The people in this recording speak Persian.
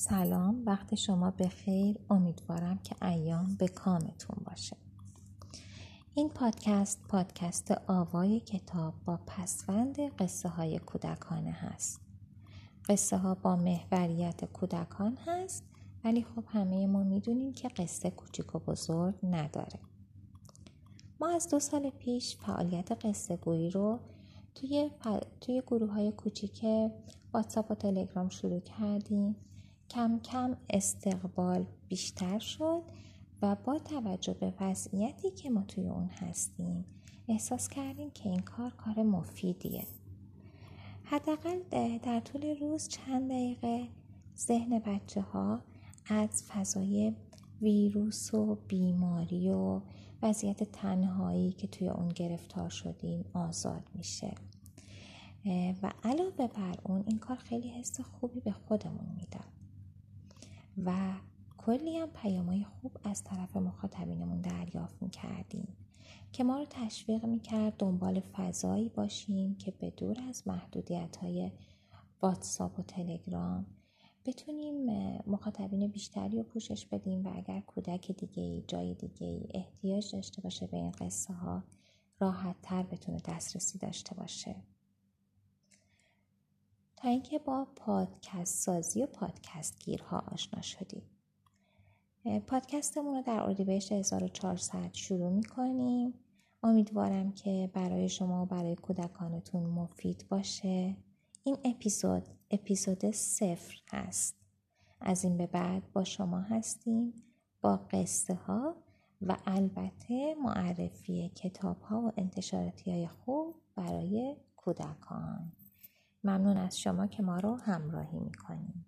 سلام. وقت شما به خیر امیدوارم که ایام به کامتون باشه. این پادکست پادکست آوای کتاب با پسوند قصه های کودکانه هست. قصه ها با محوریت کودکان هست ولی خب همه ما می‌دونیم که قصه کوچیک و بزرگ نداره. ما از دو سال پیش فعالیت قصه گویی رو توی, توی گروه های کوچیک واتساپ و تلگرام شروع کردیم. کم کم استقبال بیشتر شد و با توجه به وضعیتی که ما توی اون هستیم احساس کردیم که این کار کار مفیدیه. حداقل در طول روز چند دقیقه ذهن بچه ها از فضای ویروس و بیماری و وضعیت تنهایی که توی اون گرفتار شدیم آزاد میشه. و علاوه بر اون این کار خیلی حس خوبی به خودمون می‌داد و کلی هم پیامهای خوب از طرف مخاطبینمون دریافت می‌کردیم که ما رو تشویق می‌کرد دنبال فضایی باشیم که به دور از محدودیت های واتساپ و تلگرام بتونیم مخاطبین بیشتری رو پوشش بدیم و اگر کودک دیگه ای جای دیگه ای احتیاج داشته باشه به این قصه ها راحت تر بتونه دسترسی داشته باشه. تا اینکه با پادکست سازی و پادکست گیرها آشنا شدیم. پادکستمون رو در اردیبهشت 1400 شروع می‌کنیم. امیدوارم که برای شما و برای کودکانتون مفید باشه. این اپیزود اپیزود صفر هست. از این به بعد با شما هستیم با قصه ها و البته معرفی کتاب ها و انتشاراتی های خوب برای کودکان. ممنون از شما که ما رو همراهی می‌کنیم